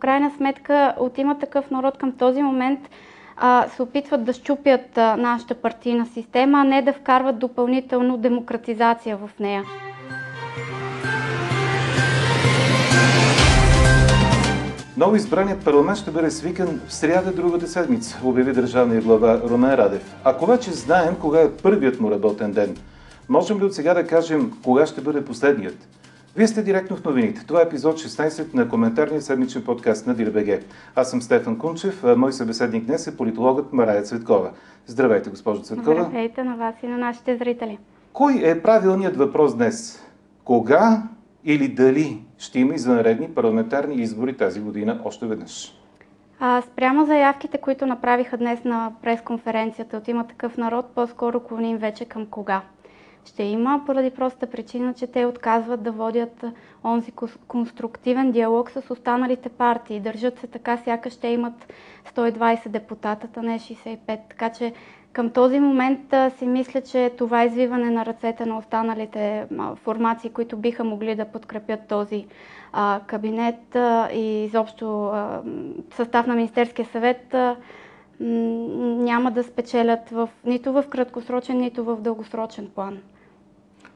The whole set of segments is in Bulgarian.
крайна сметка от има такъв народ към този момент се опитват да щупят нашата партийна система, а не да вкарват допълнително демократизация в нея. Ново избраният парламент ще бъде свикан в сряда другата седмица, обяви държавния глава Румен Радев. Ако вече знаем кога е първият му работен ден, можем ли от сега да кажем кога ще бъде последният? Вие сте директно в новините. Това е епизод 16 на коментарния седмичен подкаст на ДИРБГ. Аз съм Стефан Кунчев, а мой събеседник днес е политологът Марая Цветкова. Здравейте, госпожо Цветкова. Здравейте на вас и на нашите зрители. Кой е правилният въпрос днес? Кога или дали ще има извънредни парламентарни избори тази година още веднъж? А, спрямо заявките, които направиха днес на пресконференцията от има такъв народ, по-скоро клоним вече към кога. Ще има поради простата причина, че те отказват да водят онзи конструктивен диалог с останалите партии. Държат се така, сякаш ще имат 120 депутата, не 65. Така че към този момент си мисля, че това извиване на ръцете на останалите формации, които биха могли да подкрепят този кабинет и изобщо състав на Министерския съвет няма да спечелят в, нито в краткосрочен, нито в дългосрочен план.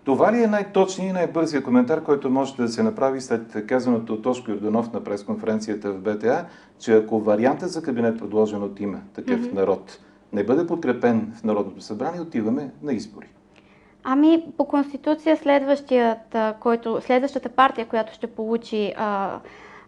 Това ли е най-точният и най-бързия коментар, който може да се направи след казаното от Тошко Йорданов на пресконференцията в БТА, че ако вариантът за кабинет, предложен от има такъв mm-hmm. народ, не бъде подкрепен в Народното събрание, отиваме на избори? Ами, по Конституция следващият, който, следващата партия, която ще получи а,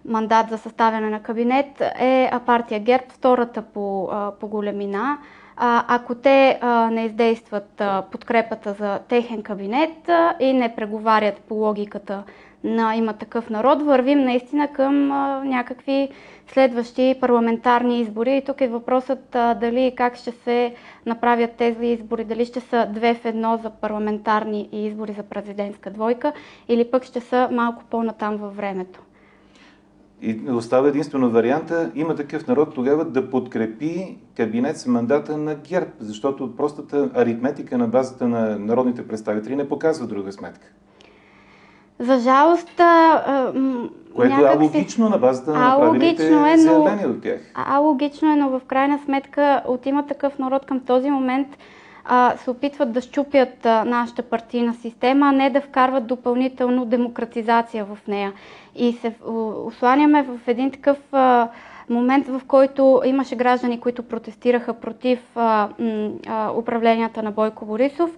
мандат за съставяне на кабинет е партия ГЕРБ, втората по, по големина. Ако те не издействат подкрепата за техен кабинет и не преговарят по логиката на има такъв народ, вървим наистина към някакви следващи парламентарни избори. И тук е въпросът дали и как ще се направят тези избори, дали ще са две в едно за парламентарни и избори за президентска двойка, или пък ще са малко по-натам във времето. И остава единствено варианта, има такъв народ тогава да подкрепи кабинет с мандата на ГЕРБ, защото простата аритметика на базата на народните представители не показва друга сметка. За жалост... А, Което е алогично на базата на направените е, заявления от тях. Алогично е, но в крайна сметка от има такъв народ към този момент а, се опитват да щупят а, нашата партийна система, а не да вкарват допълнително демократизация в нея. И се осланяме в един такъв а, момент, в който имаше граждани, които протестираха против а, а, управленията на Бойко Борисов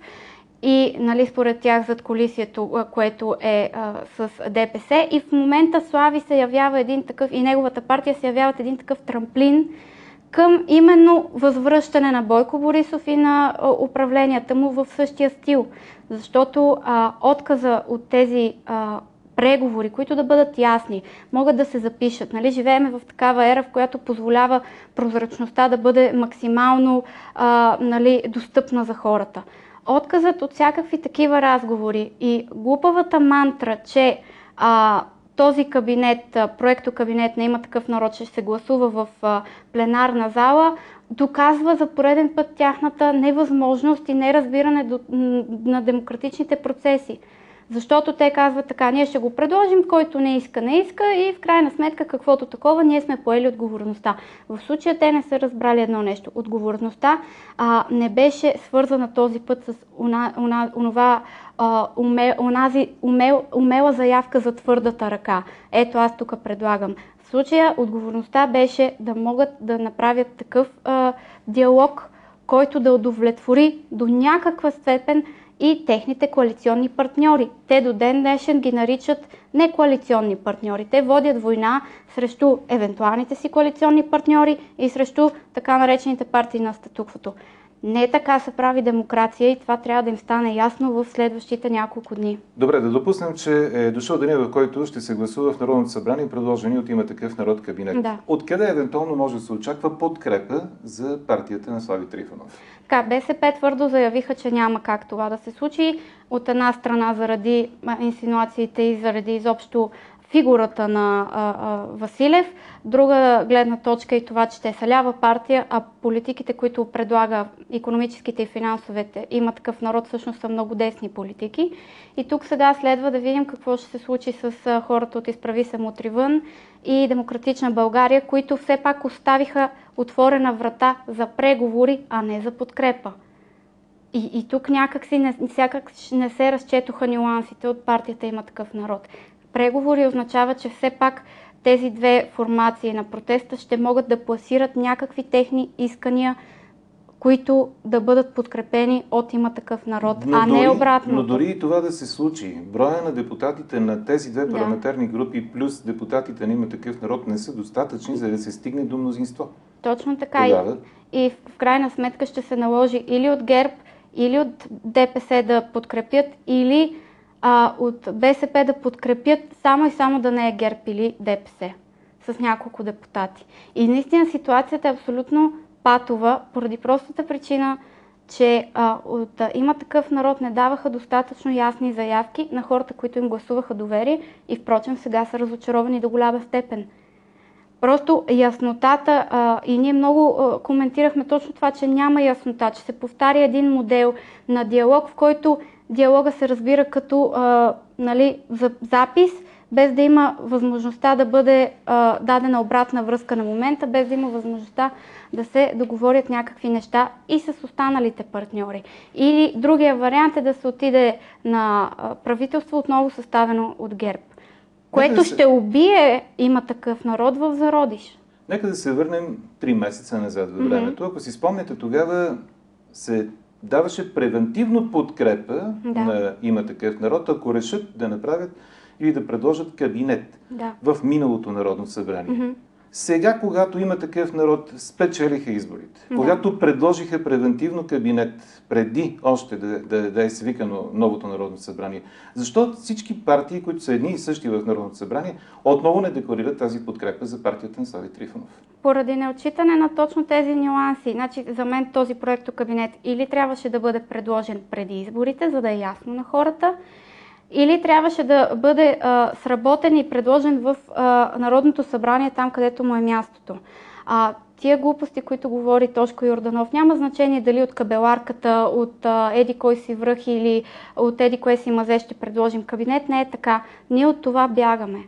и нали, според тях зад колисието, което е а, с ДПС. И в момента Слави се явява един такъв, и неговата партия се явяват един такъв трамплин към именно възвръщане на Бойко Борисов и на управленията му в същия стил. Защото а, отказа от тези а, преговори, които да бъдат ясни, могат да се запишат. Нали? Живееме в такава ера, в която позволява прозрачността да бъде максимално а, нали, достъпна за хората. Отказът от всякакви такива разговори и глупавата мантра, че а, този кабинет, проекто кабинет на има такъв народ, ще се гласува в пленарна зала, доказва за пореден път тяхната невъзможност и неразбиране на демократичните процеси. Защото те казват така, ние ще го предложим, който не иска, не иска и в крайна сметка каквото такова, ние сме поели отговорността. В случая те не са разбрали едно нещо. Отговорността а, не беше свързана този път с онова уме, онази умел, умела заявка за твърдата ръка. Ето аз тук предлагам. В случая отговорността беше да могат да направят такъв а, диалог, който да удовлетвори до някаква степен и техните коалиционни партньори. Те до ден днешен ги наричат не коалиционни партньори. Те водят война срещу евентуалните си коалиционни партньори и срещу така наречените партии на статуквото. Не така се прави демокрация и това трябва да им стане ясно в следващите няколко дни. Добре, да допуснем, че е дошъл деня, в който ще се гласува в Народното събрание предложени от има такъв народ кабинет. Да. Откъде евентуално може да се очаква подкрепа за партията на Слави Трифонов? Така, БСП твърдо заявиха, че няма как това да се случи. От една страна заради инсинуациите и заради изобщо фигурата на а, а, Василев. Друга гледна точка е това, че те са лява партия, а политиките, които предлага економическите и финансовете, има такъв народ, всъщност са много десни политики. И тук сега следва да видим какво ще се случи с хората от Изправи се мутри вън и Демократична България, които все пак оставиха отворена врата за преговори, а не за подкрепа. И, и тук някакси не, не се разчетоха нюансите от партията има такъв народ. Преговори означава, че все пак тези две формации на протеста ще могат да пласират някакви техни искания, които да бъдат подкрепени от има такъв народ, но а дори, не обратно. Но дори и това да се случи, броя на депутатите на тези две парламентарни да. групи плюс депутатите на има такъв народ не са достатъчни, за да се стигне до мнозинство. Точно така. Тогава... И, и в крайна сметка ще се наложи или от ГЕРБ, или от ДПС да подкрепят, или а, от БСП да подкрепят само и само да не е ГЕРБ или ДПС с няколко депутати. И наистина ситуацията е абсолютно патова, поради простата причина, че а, от, а, има такъв народ не даваха достатъчно ясни заявки на хората, които им гласуваха доверие и впрочем сега са разочаровани до голяма степен. Просто яснотата, а, и ние много а, коментирахме точно това, че няма яснота, че се повтаря един модел на диалог, в който диалога се разбира като а, нали, за, запис, без да има възможността да бъде а, дадена обратна връзка на момента, без да има възможността да се договорят някакви неща и с останалите партньори. Или другия вариант е да се отиде на правителство отново съставено от ГЕРБ, което да се... ще убие има такъв народ в зародиш. Нека да се върнем три месеца назад във времето. Mm-hmm. Ако си спомняте, тогава се даваше превентивно подкрепа да. на има такъв народ, ако решат да направят или да предложат кабинет да. в миналото Народно събрание. Mm-hmm. Сега, когато има такъв народ, спечелиха изборите. Да. Когато предложиха превентивно кабинет, преди още да, да, да е свикано новото Народно събрание, защо всички партии, които са едни и същи в Народното събрание, отново не декларират тази подкрепа за партията на Слави Трифонов? Поради неочитане на точно тези нюанси. Значи, за мен този проект кабинет или трябваше да бъде предложен преди изборите, за да е ясно на хората, или трябваше да бъде а, сработен и предложен в а, Народното събрание, там където му е мястото. А, тия глупости, които говори Тошко Йорданов, няма значение дали от кабеларката, от а, еди кой си връх или от еди кое си мазе ще предложим кабинет. Не е така. Ние от това бягаме.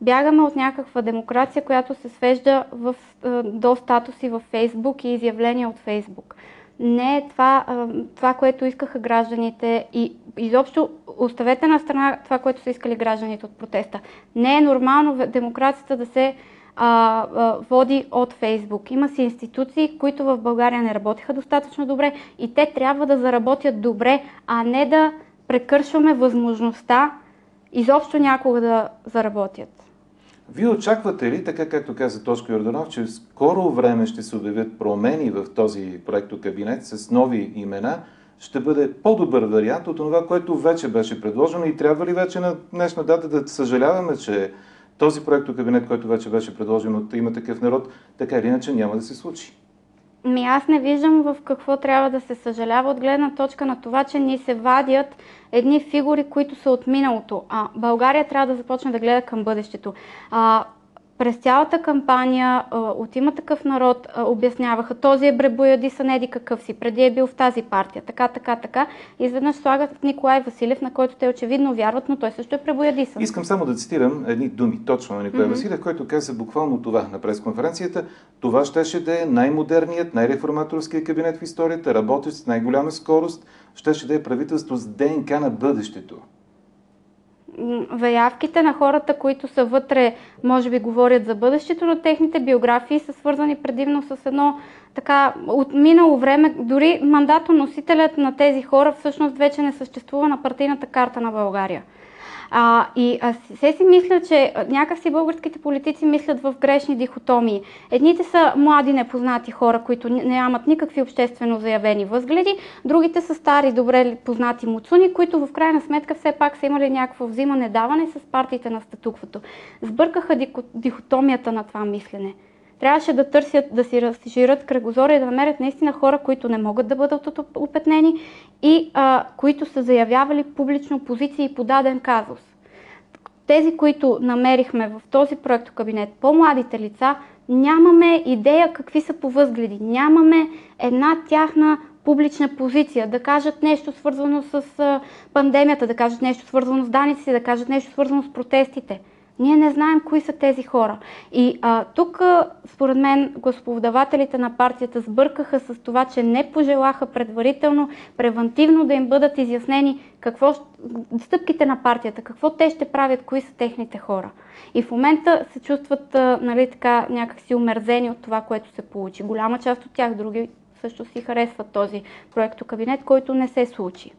Бягаме от някаква демокрация, която се свежда в, а, до статуси в Фейсбук и изявления от Фейсбук не е това, това, което искаха гражданите и изобщо оставете на страна това, което са искали гражданите от протеста. Не е нормално демокрацията да се а, а, води от Фейсбук. Има си институции, които в България не работиха достатъчно добре и те трябва да заработят добре, а не да прекършваме възможността изобщо някога да заработят. Вие очаквате ли, така както каза Тошко Йорданов, че в скоро време ще се обявят промени в този проекто кабинет с нови имена, ще бъде по-добър вариант от това, което вече беше предложено и трябва ли вече на днешна дата да съжаляваме, че този проекто кабинет, който вече беше предложен от има такъв народ, така или иначе няма да се случи? Ми аз не виждам в какво трябва да се съжалява от гледна точка на това, че ни се вадят едни фигури, които са от миналото. А България трябва да започне да гледа към бъдещето. А, през цялата кампания от има такъв народ обясняваха, този е Бребоядисан еди какъв си, преди е бил в тази партия, така, така, така. Изведнъж слагат Николай Василев, на който те очевидно вярват, но той също е Бребоядисан. Искам само да цитирам едни думи точно на Николай mm-hmm. Василев, който каза буквално това на пресконференцията. Това щеше да е най-модерният, най-реформаторският кабинет в историята, работещ с най-голяма скорост, щеше да е правителство с ДНК на бъдещето заявките на хората, които са вътре, може би говорят за бъдещето, но техните биографии са свързани предимно с едно така от минало време. Дори мандатоносителят на тези хора всъщност вече не съществува на партийната карта на България. А, и а, се си мисля, че някакси българските политици мислят в грешни дихотомии. Едните са млади непознати хора, които нямат никакви обществено заявени възгледи, другите са стари, добре познати муцуни, които в крайна сметка все пак са имали някакво взимане-даване с партиите на статуквото. Сбъркаха дихотомията на това мислене. Трябваше да търсят, да си разширят кръгозора и да намерят наистина хора, които не могат да бъдат опетнени и а, които са заявявали публично позиции по даден казус. Тези, които намерихме в този проект кабинет, по-младите лица, нямаме идея какви са по възгледи. Нямаме една тяхна публична позиция, да кажат нещо свързано с пандемията, да кажат нещо свързано с даниците, да кажат нещо свързано с протестите. Ние не знаем кои са тези хора. И а, тук, според мен, господавателите на партията сбъркаха с това, че не пожелаха предварително, превентивно да им бъдат изяснени какво, стъпките на партията, какво те ще правят, кои са техните хора. И в момента се чувстват нали, така, някакси умерзени от това, което се получи. Голяма част от тях, други също си харесват този проекто кабинет, който не се случи.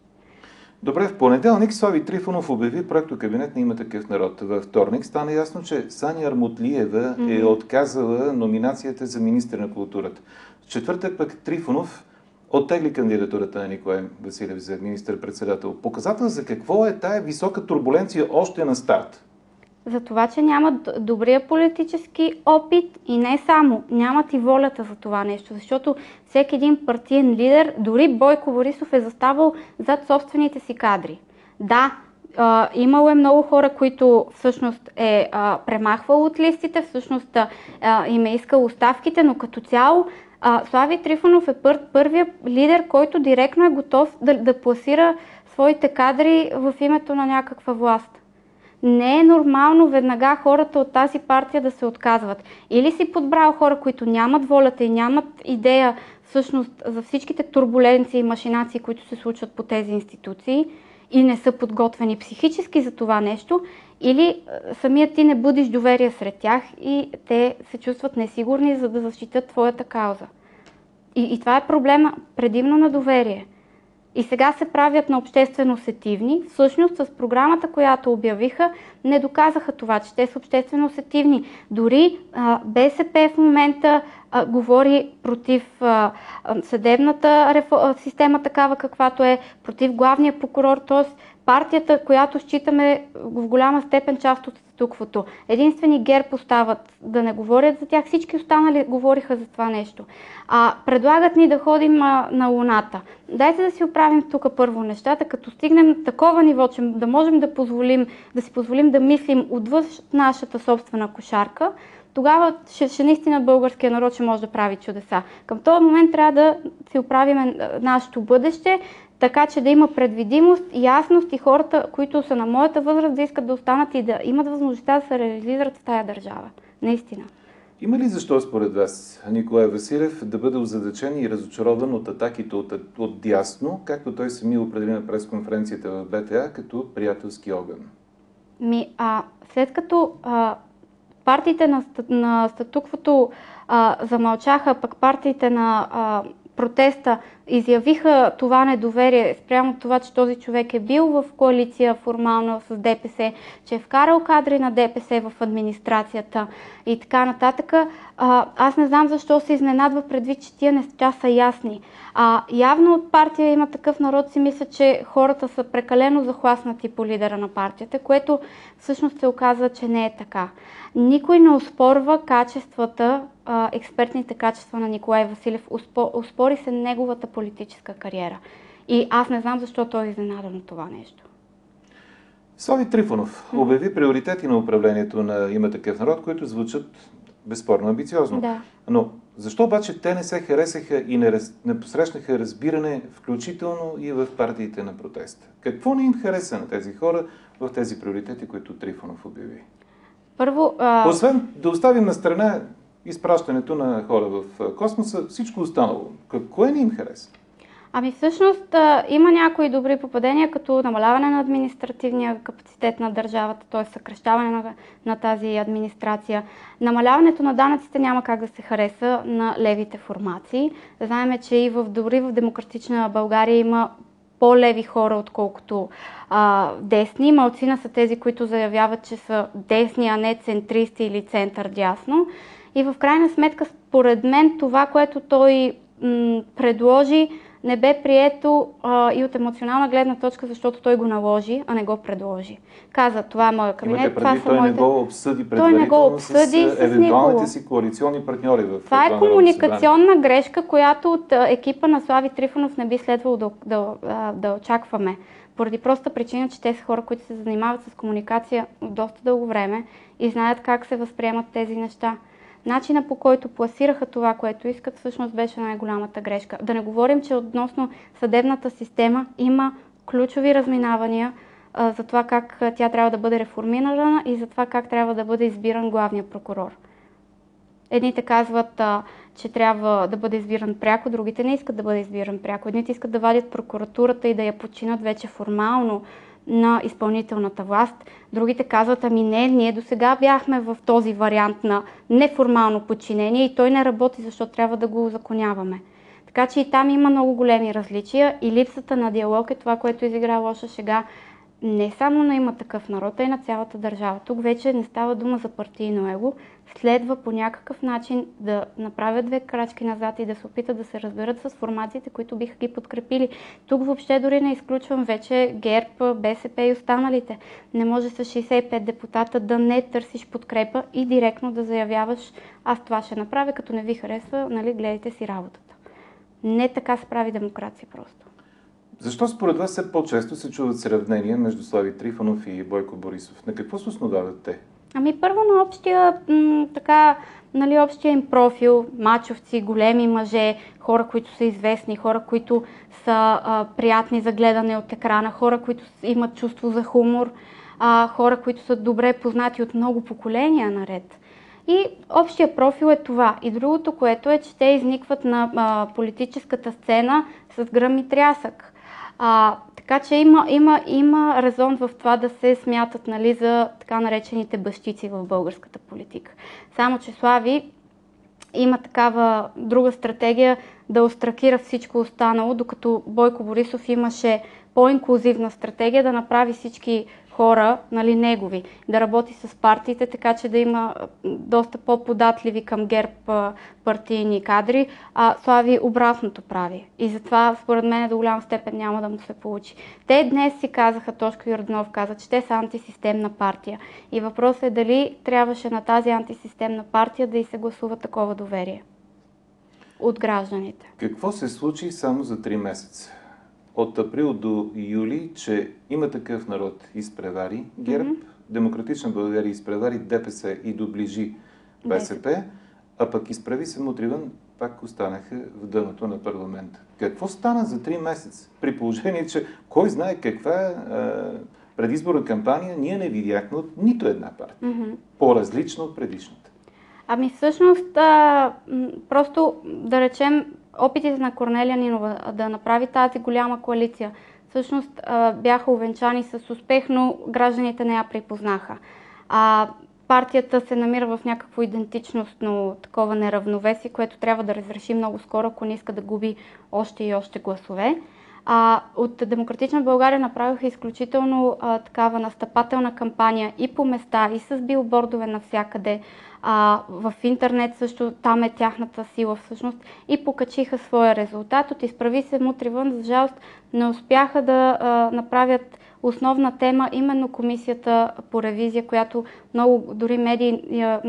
Добре, в понеделник Слави Трифонов обяви проекто кабинет на има такъв народ. Във вторник стана ясно, че Сани Армутлиева mm-hmm. е отказала номинацията за министър на културата. В четвъртък пък Трифонов оттегли кандидатурата на Николай Василев за министър-председател. Показател за какво е тая висока турбуленция още на старт? За това, че нямат добрия политически опит и не само, нямат и волята за това нещо, защото всеки един партиен лидер, дори Бойко Борисов е заставал зад собствените си кадри. Да, а, имало е много хора, които всъщност е а, премахвал от листите, всъщност а, им е искал оставките, но като цяло Слави Трифонов е пър, първият лидер, който директно е готов да, да пласира своите кадри в името на някаква власт. Не е нормално веднага хората от тази партия да се отказват. Или си подбрал хора, които нямат волята и нямат идея всъщност за всичките турбуленции и машинации, които се случват по тези институции и не са подготвени психически за това нещо, или е, самият ти не будиш доверие сред тях и те се чувстват несигурни, за да защитят твоята кауза. И, и това е проблема предимно на доверие – и сега се правят на обществено сетивни. Всъщност с програмата, която обявиха, не доказаха това, че те са обществено сетивни. Дори а, БСП в момента а, говори против а, съдебната рефо... система такава каквато е, против главния прокурор, т.е. партията, която считаме в голяма степен част от статуквото. Единствени гер поставят да не говорят за тях, всички останали говориха за това нещо. А, предлагат ни да ходим а, на Луната. Дайте да си оправим тук първо нещата, като стигнем такова ниво, че да можем да, позволим, да си позволим да мислим отвъз нашата собствена кошарка, тогава ще, ще наистина българския народ ще може да прави чудеса. Към този момент трябва да си оправим нашето бъдеще, така че да има предвидимост, ясност и хората, които са на моята възраст, да искат да останат и да имат възможността да се реализират в тая държава. Наистина. Има ли защо според вас Николай Василев да бъде озадачен и разочарован от атаките от, от дясно, както той сами определи на пресконференцията в БТА, като приятелски огън? Ми, а, след като а, партиите на, на статуквото а, замълчаха, пък партиите на а, протеста изявиха това недоверие спрямо това, че този човек е бил в коалиция формално с ДПС, че е вкарал кадри на ДПС в администрацията и така нататък. Аз не знам защо се изненадва предвид, че тия неща са ясни. А, явно от партия има такъв народ си мисля, че хората са прекалено захласнати по лидера на партията, което всъщност се оказва, че не е така. Никой не успорва качествата, експертните качества на Николай Василев. Успори се неговата политическа кариера. И аз не знам защо той е изненадан от това нещо. Слави Трифонов обяви приоритети на управлението на има такъв народ, които звучат безспорно амбициозно. Да. Но защо обаче те не се харесаха и не, раз... не посрещнаха разбиране, включително и в партиите на протеста? Какво не им хареса на тези хора в тези приоритети, които Трифонов обяви? Първо, а... Освен да оставим на страна изпращането на хора в космоса, всичко останало. Какво не им хареса? Ами всъщност има някои добри попадения, като намаляване на административния капацитет на държавата, т.е. съкрещаване на, на тази администрация. Намаляването на данъците няма как да се хареса на левите формации. Знаеме, че и в, дори в демократична България има по-леви хора, отколкото а, десни. Малцина са тези, които заявяват, че са десни, а не центристи или център-дясно. И в крайна сметка, според мен, това, което той м- предложи, не бе прието а, и от емоционална гледна точка, защото той го наложи, а не го предложи. Каза, това е моят кабинет, Имате това са той моите... не го обсъди той не го обсъди с, с евентуалните си коалиционни партньори в Това е комуникационна грешка, която от екипа на Слави Трифонов не би следвало да, да, да, да очакваме. Поради проста причина, че те са хора, които се занимават с комуникация доста дълго време и знаят как се възприемат тези неща. Начина по който пласираха това, което искат, всъщност беше най-голямата грешка. Да не говорим, че относно съдебната система има ключови разминавания а, за това как тя трябва да бъде реформирана и за това как трябва да бъде избиран главния прокурор. Едните казват, а, че трябва да бъде избиран пряко, другите не искат да бъде избиран пряко. Едните искат да вадят прокуратурата и да я подчинат вече формално на изпълнителната власт. Другите казват, ами не, ние до сега бяхме в този вариант на неформално подчинение и той не работи, защото трябва да го узаконяваме. Така че и там има много големи различия и липсата на диалог е това, което изигра лоша шега не само на има такъв народ, а и на цялата държава. Тук вече не става дума за партийно его. Следва по някакъв начин да направят две крачки назад и да се опитат да се разберат с формациите, които биха ги подкрепили. Тук въобще дори не изключвам вече ГЕРБ, БСП и останалите. Не може с 65 депутата да не търсиш подкрепа и директно да заявяваш аз това ще направя, като не ви харесва, нали, гледайте си работата. Не така се прави демокрация просто. Защо според вас все по-често се чуват сравнения между Слави Трифонов и Бойко Борисов? На какво се основават те? Ами първо на общия, м- така, нали, общия им профил, мачовци, големи мъже, хора, които са известни, хора, които са а, приятни за гледане от екрана, хора, които имат чувство за хумор, а, хора, които са добре познати от много поколения наред. И общия профил е това. И другото, което е, че те изникват на а, политическата сцена с гръм и трясък. А, така че има, има, има резон в това да се смятат нали, за така наречените бащици в българската политика. Само, че Слави има такава друга стратегия да остракира всичко останало, докато Бойко Борисов имаше по-инклюзивна стратегия да направи всички хора, нали, негови, да работи с партиите, така че да има доста по-податливи към ГЕРБ партийни кадри, а Слави обратното прави. И затова, според мен, до голяма степен няма да му се получи. Те днес си казаха, Тошко Йорданов каза, че те са антисистемна партия. И въпросът е дали трябваше на тази антисистемна партия да и се гласува такова доверие от гражданите. Какво се случи само за 3 месеца? От април до юли, че има такъв народ изпревари ГЕРБ, mm-hmm. Демократична България изпревари ДПС и доближи БСП, а пък изправи се Мутриван пак останаха в дъното на парламента. Какво стана за три месеца? При положение, че кой знае каква е предизборна кампания ние не видяхме от нито една партия. Mm-hmm. По-различно от предишната. Ами всъщност, а, просто да речем, опитите на Корнелия Нинова да направи тази голяма коалиция всъщност бяха увенчани с успех, но гражданите не я припознаха. А, партията се намира в някакво идентичностно такова неравновесие, което трябва да разреши много скоро, ако не иска да губи още и още гласове. А, от Демократична България направиха изключително а, такава настъпателна кампания и по места, и с билбордове навсякъде. А, в интернет също там е тяхната сила всъщност и покачиха своя резултат. От изправи се мутривън, за жалост не успяха да а, направят основна тема именно комисията по ревизия, която много дори медии я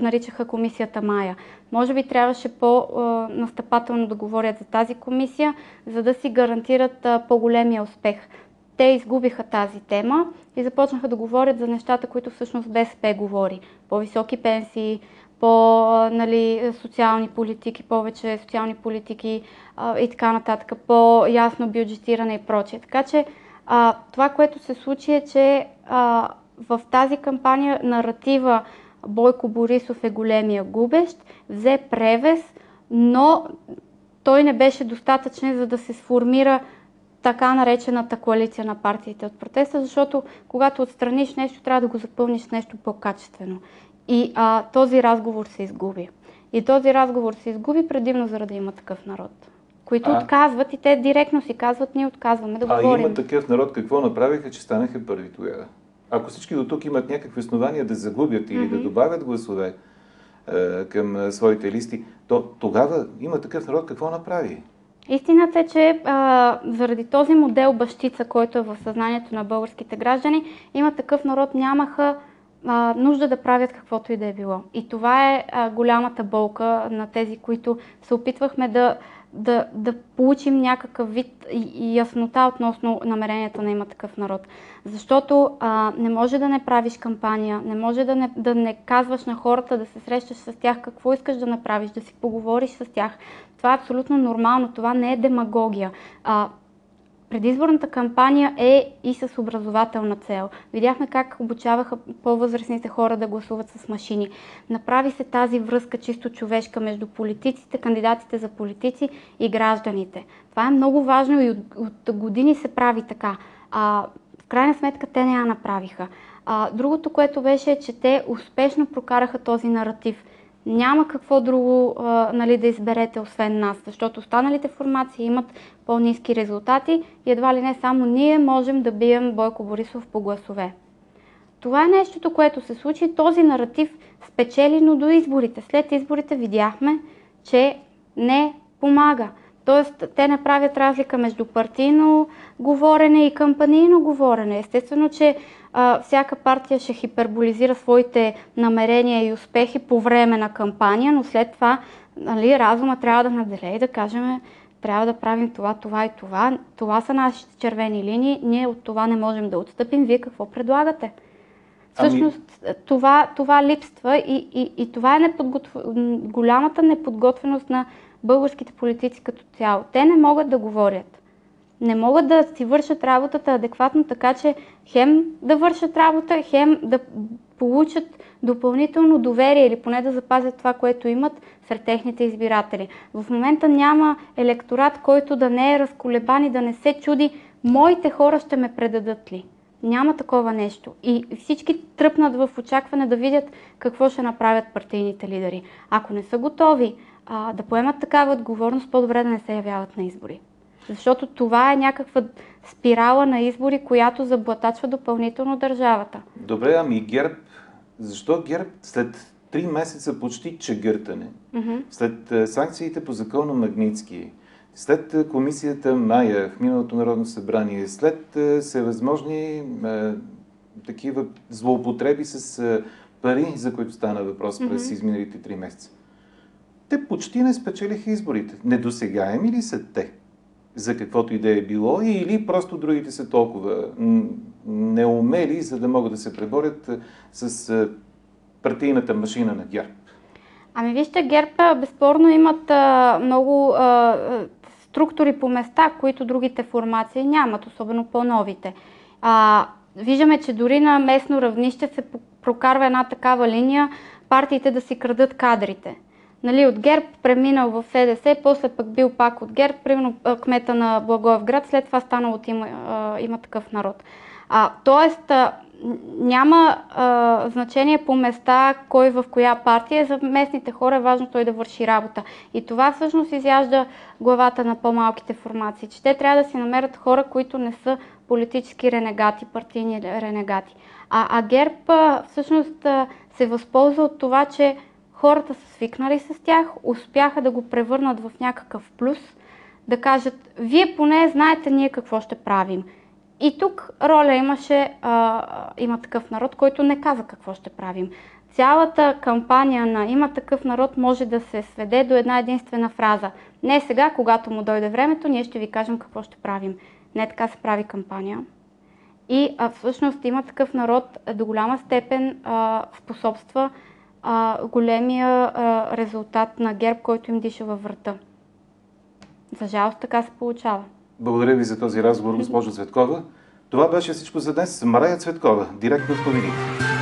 наричаха комисията Мая. Може би трябваше по-настъпателно да говорят за тази комисия, за да си гарантират по-големия успех. Те изгубиха тази тема и започнаха да говорят за нещата, които всъщност БСП говори. По-високи пенсии, по-нали, социални политики, повече социални политики а, и така нататък, по-ясно бюджетиране и прочее. Така че а, това, което се случи е, че а, в тази кампания наратива Бойко Борисов е големия губещ, взе превес, но той не беше достатъчен, за да се сформира така наречената коалиция на партиите от протеста, защото когато отстраниш нещо, трябва да го запълниш нещо по-качествено. И а, този разговор се изгуби. И този разговор се изгуби предимно заради има такъв народ които а, отказват и те директно си казват, ние отказваме да а говорим. А има такъв народ, какво направиха, че станаха първи тогава? Ако всички до тук имат някакви основания да загубят или mm-hmm. да добавят гласове е, към е, своите листи, то тогава има такъв народ, какво направи? Истината е, че а, заради този модел бащица, който е в съзнанието на българските граждани, има такъв народ, нямаха а, нужда да правят каквото и да е било. И това е а, голямата болка на тези, които се опитвахме да да, да получим някакъв вид и яснота относно намерението на има такъв народ. Защото а, не може да не правиш кампания, не може да не, да не казваш на хората, да се срещаш с тях какво искаш да направиш, да си поговориш с тях. Това е абсолютно нормално, това не е демагогия. А, предизборната кампания е и с образователна цел. Видяхме как обучаваха по-възрастните хора да гласуват с машини. Направи се тази връзка чисто човешка между политиците, кандидатите за политици и гражданите. Това е много важно и от, от години се прави така. А, в крайна сметка те не я направиха. А, другото, което беше, е, че те успешно прокараха този наратив – няма какво друго а, нали, да изберете освен нас, защото останалите формации имат по-низки резултати и едва ли не само ние можем да бием Бойко Борисов по гласове. Това е нещото, което се случи. Този наратив спечели, но до изборите. След изборите видяхме, че не помага. Тоест, те не правят разлика между партийно говорене и кампанийно говорене. Естествено, че а, всяка партия ще хиперболизира своите намерения и успехи по време на кампания, но след това нали, разума трябва да наделе и да кажем трябва да правим това, това и това. Това са нашите червени линии. Ние от това не можем да отстъпим. Вие какво предлагате? Ами- Всъщност ами... това, това липства и, и, и това е неподготв... голямата неподготвеност на българските политици като цяло. Те не могат да говорят. Не могат да си вършат работата адекватно, така че хем да вършат работа, хем да получат допълнително доверие или поне да запазят това, което имат сред техните избиратели. В момента няма електорат, който да не е разколебан и да не се чуди, моите хора ще ме предадат ли. Няма такова нещо. И всички тръпнат в очакване да видят какво ще направят партийните лидери. Ако не са готови а, да поемат такава отговорност, по-добре да не се явяват на избори. Защото това е някаква спирала на избори, която заблатачва допълнително държавата. Добре, ами ГЕРБ, защо ГЕРБ след три месеца почти чегъртане, mm-hmm. след санкциите по закона Магницки, след комисията Майя в миналото Народно събрание, след всевъзможни е, такива злоупотреби с е, пари, за които стана въпрос през mm-hmm. изминалите три месеца, те почти не спечелиха изборите. Недосегаеми ли са те? За каквото и да е било, или просто другите са толкова неумели, за да могат да се преборят с партийната машина на ГЕРБ? Ами вижте, ГЕРБ безспорно имат много структури по места, които другите формации нямат, особено по-новите. Виждаме, че дори на местно равнище се прокарва една такава линия партиите да си крадат кадрите нали, от ГЕРБ преминал в СДС, после пък бил пак от ГЕРБ, примерно кмета на Благоевград, след това станал от има, има такъв народ. А, тоест, а, няма а, значение по места кой в коя партия. За местните хора е важно той да върши работа. И това всъщност изяжда главата на по-малките формации, че те трябва да си намерят хора, които не са политически ренегати, партийни ренегати. А, а ГЕРБ всъщност се възползва от това, че хората са свикнали с тях, успяха да го превърнат в някакъв плюс, да кажат, вие поне знаете ние какво ще правим. И тук роля имаше, а, има такъв народ, който не каза какво ще правим. Цялата кампания на има такъв народ може да се сведе до една единствена фраза. Не сега, когато му дойде времето, ние ще ви кажем какво ще правим. Не така се прави кампания. И а, всъщност има такъв народ до голяма степен а, способства а, големия а, резултат на ГЕРБ, който им диша във врата. За жалост така се получава. Благодаря ви за този разговор, госпожо Цветкова. Това беше всичко за днес. Марая Цветкова, директно в новините.